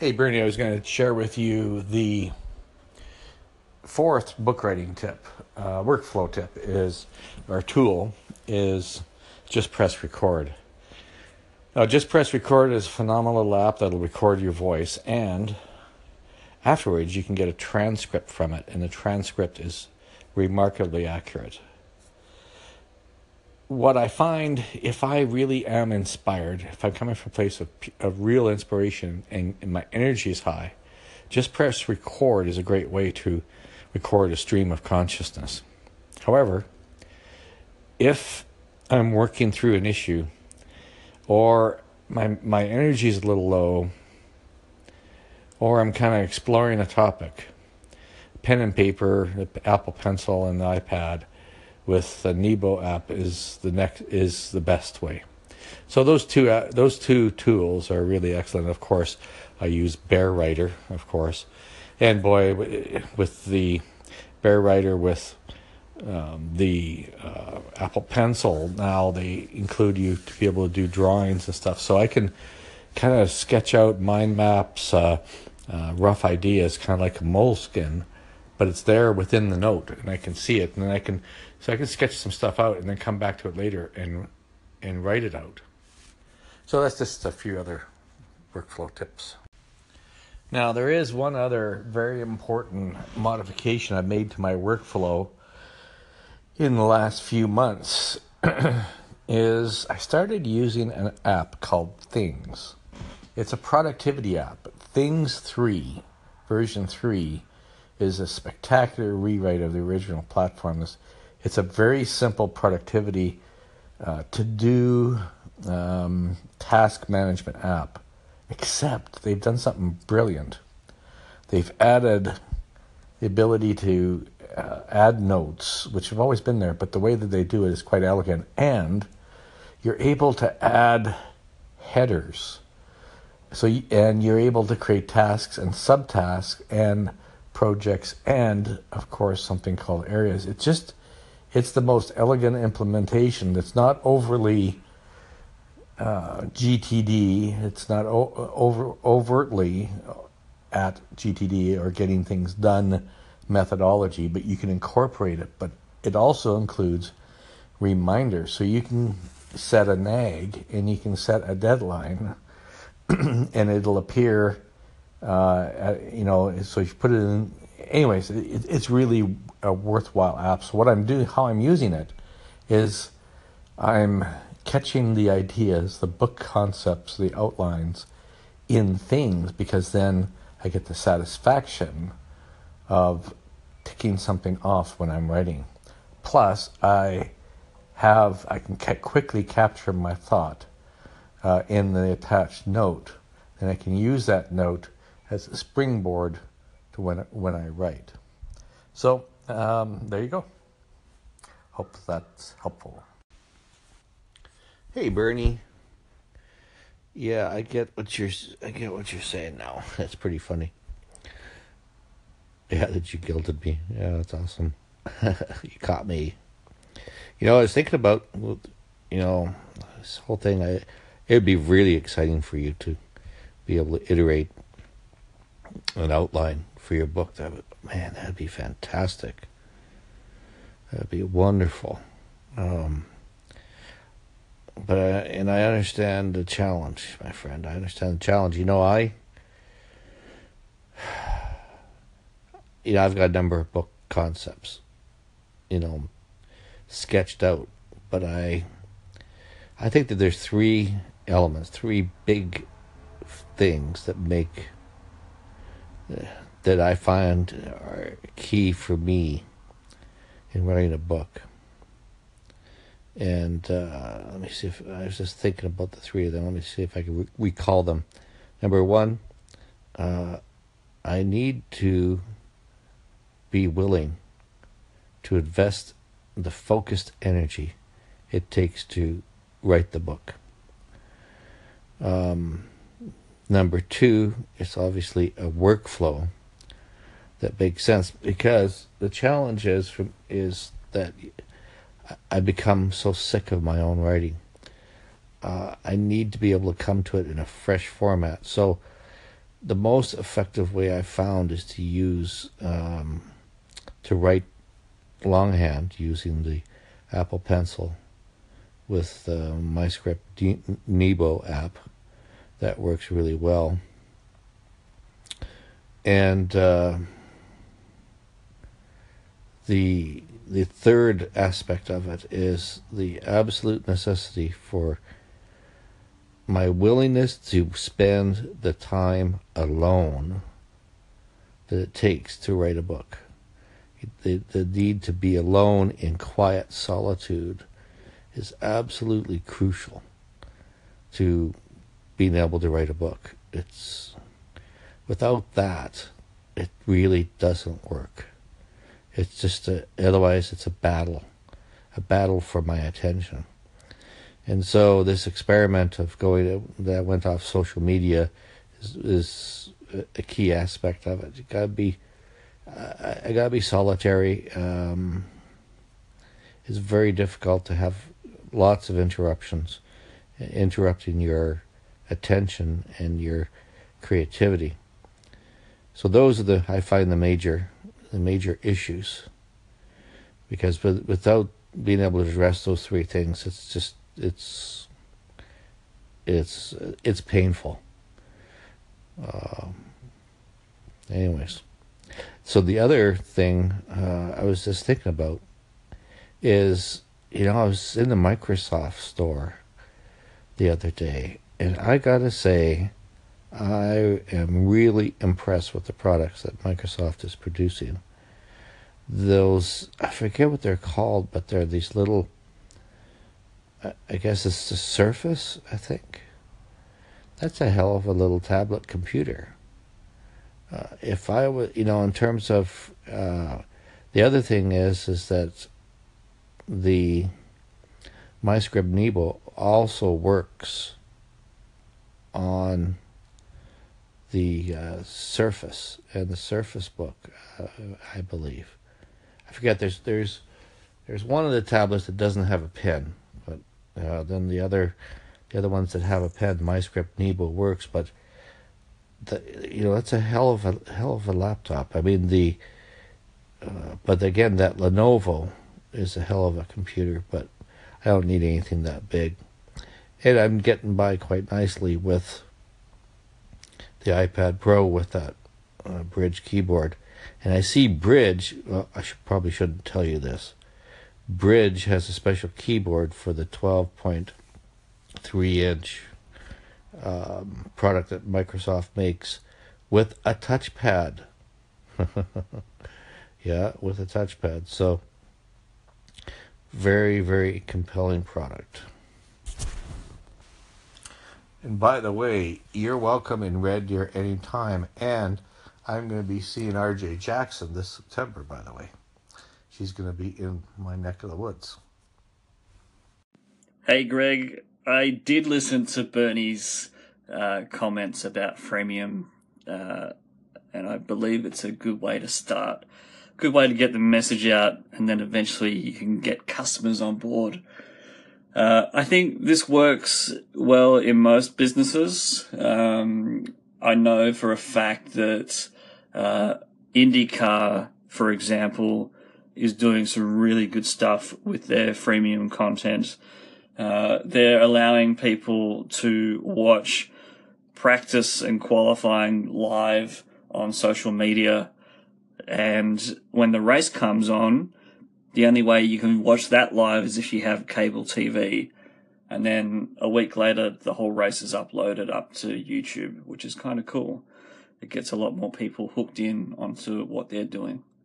Hey, Bernie, I was going to share with you the fourth book writing tip, uh, workflow tip is, or tool is just press record. Now, just press record is a phenomenal app that'll record your voice, and afterwards you can get a transcript from it, and the transcript is remarkably accurate. What I find, if I really am inspired, if I'm coming from a place of, of real inspiration and, and my energy is high, just press record is a great way to record a stream of consciousness. However, if I'm working through an issue or my my energy is a little low or I'm kind of exploring a topic, pen and paper, the Apple Pencil and the iPad with the Nebo app is the next is the best way. So those two uh, those two tools are really excellent. Of course, I use Bear Writer, of course, and boy, with the Bear Writer with um, the uh, Apple Pencil now they include you to be able to do drawings and stuff. So I can kind of sketch out mind maps, uh, uh, rough ideas, kind of like a Moleskine, but it's there within the note, and I can see it, and then I can so I can sketch some stuff out and then come back to it later and and write it out. So that's just a few other workflow tips. Now, there is one other very important modification I've made to my workflow in the last few months is I started using an app called Things. It's a productivity app. Things 3, version 3, is a spectacular rewrite of the original platform. It's a very simple productivity uh, to do um, task management app Except they've done something brilliant. They've added the ability to uh, add notes, which have always been there, but the way that they do it is quite elegant. And you're able to add headers. So you, and you're able to create tasks and subtasks and projects and of course something called areas. It's just it's the most elegant implementation that's not overly uh, GTD. It's not o- over overtly at GTD or getting things done methodology, but you can incorporate it. But it also includes reminders, so you can set a nag and you can set a deadline, and it'll appear. Uh, you know, so you put it in. Anyways, it, it's really a worthwhile app. So what I'm doing, how I'm using it, is I'm catching the ideas, the book concepts, the outlines in things because then I get the satisfaction of ticking something off when I'm writing. Plus, I have I can quickly capture my thought uh, in the attached note, and I can use that note as a springboard to when when I write. So um, there you go. Hope that's helpful. Hey, Bernie. Yeah, I get what you're. I get what you're saying now. That's pretty funny. Yeah, that you guilted me. Yeah, that's awesome. you caught me. You know, I was thinking about, you know, this whole thing. I, it'd be really exciting for you to be able to iterate an outline for your book. That would, man, that'd be fantastic. That'd be wonderful. Um, but I, and I understand the challenge, my friend. I understand the challenge. You know, I, you know, I've got a number of book concepts, you know, sketched out, but I, I think that there's three elements, three big things that make that I find are key for me in writing a book. And uh, let me see if I was just thinking about the three of them. Let me see if I can re- recall them. Number one, uh, I need to be willing to invest the focused energy it takes to write the book. Um, number two, it's obviously a workflow that makes sense because the challenge is from, is that I become so sick of my own writing. Uh, I need to be able to come to it in a fresh format. So the most effective way I found is to use um, to write longhand using the Apple Pencil with the MyScript Nebo app. That works really well. And uh, the the third aspect of it is the absolute necessity for my willingness to spend the time alone that it takes to write a book. The, the need to be alone in quiet solitude is absolutely crucial to being able to write a book. It's without that, it really doesn't work. It's just a, otherwise it's a battle, a battle for my attention. And so this experiment of going that went off social media is, is a key aspect of it. You gotta be, uh, I gotta be solitary. Um, it's very difficult to have lots of interruptions, interrupting your attention and your creativity. So those are the I find the major the major issues. Because without being able to address those three things, it's just it's it's it's painful. Um, anyways, so the other thing uh, I was just thinking about is you know I was in the Microsoft store the other day, and I gotta say. I am really impressed with the products that Microsoft is producing. Those, I forget what they're called, but they're these little I guess it's the Surface, I think. That's a hell of a little tablet computer. Uh, if I would, you know, in terms of uh, the other thing is, is that the MyScript Nebo also works on the uh, Surface and the Surface Book, uh, I believe. I forget. There's there's there's one of the tablets that doesn't have a pen uh, then the other, the other ones that have a pen, MyScript Nebo works, but the, you know that's a hell of a hell of a laptop. I mean the, uh, but again that Lenovo is a hell of a computer, but I don't need anything that big, and I'm getting by quite nicely with the iPad Pro with that uh, Brydge keyboard, and I see Brydge, Well, I should probably shouldn't tell you this. Brydge has a special keyboard for the 12.3 inch um, product that Microsoft makes with a touchpad. yeah, with a touchpad. So, very, very compelling product. And by the way, you're welcome in Red Deer anytime. And I'm going to be seeing RJ Jackson this September, by the way she's going to be in my neck of the woods. Hey, Greg. I did listen to Bernie's uh, comments about freemium, uh, and I believe it's a good way to start. Good way to get the message out, and then eventually you can get customers on board. Uh, I think this works well in most businesses. Um, I know for a fact that uh, IndyCar, for example, is doing some really good stuff with their freemium content. Uh, they're allowing people to watch practice and qualifying live on social media. And when the race comes on, the only way you can watch that live is if you have cable TV. And then a week later, the whole race is uploaded up to YouTube, which is kind of cool. It gets a lot more people hooked in onto what they're doing.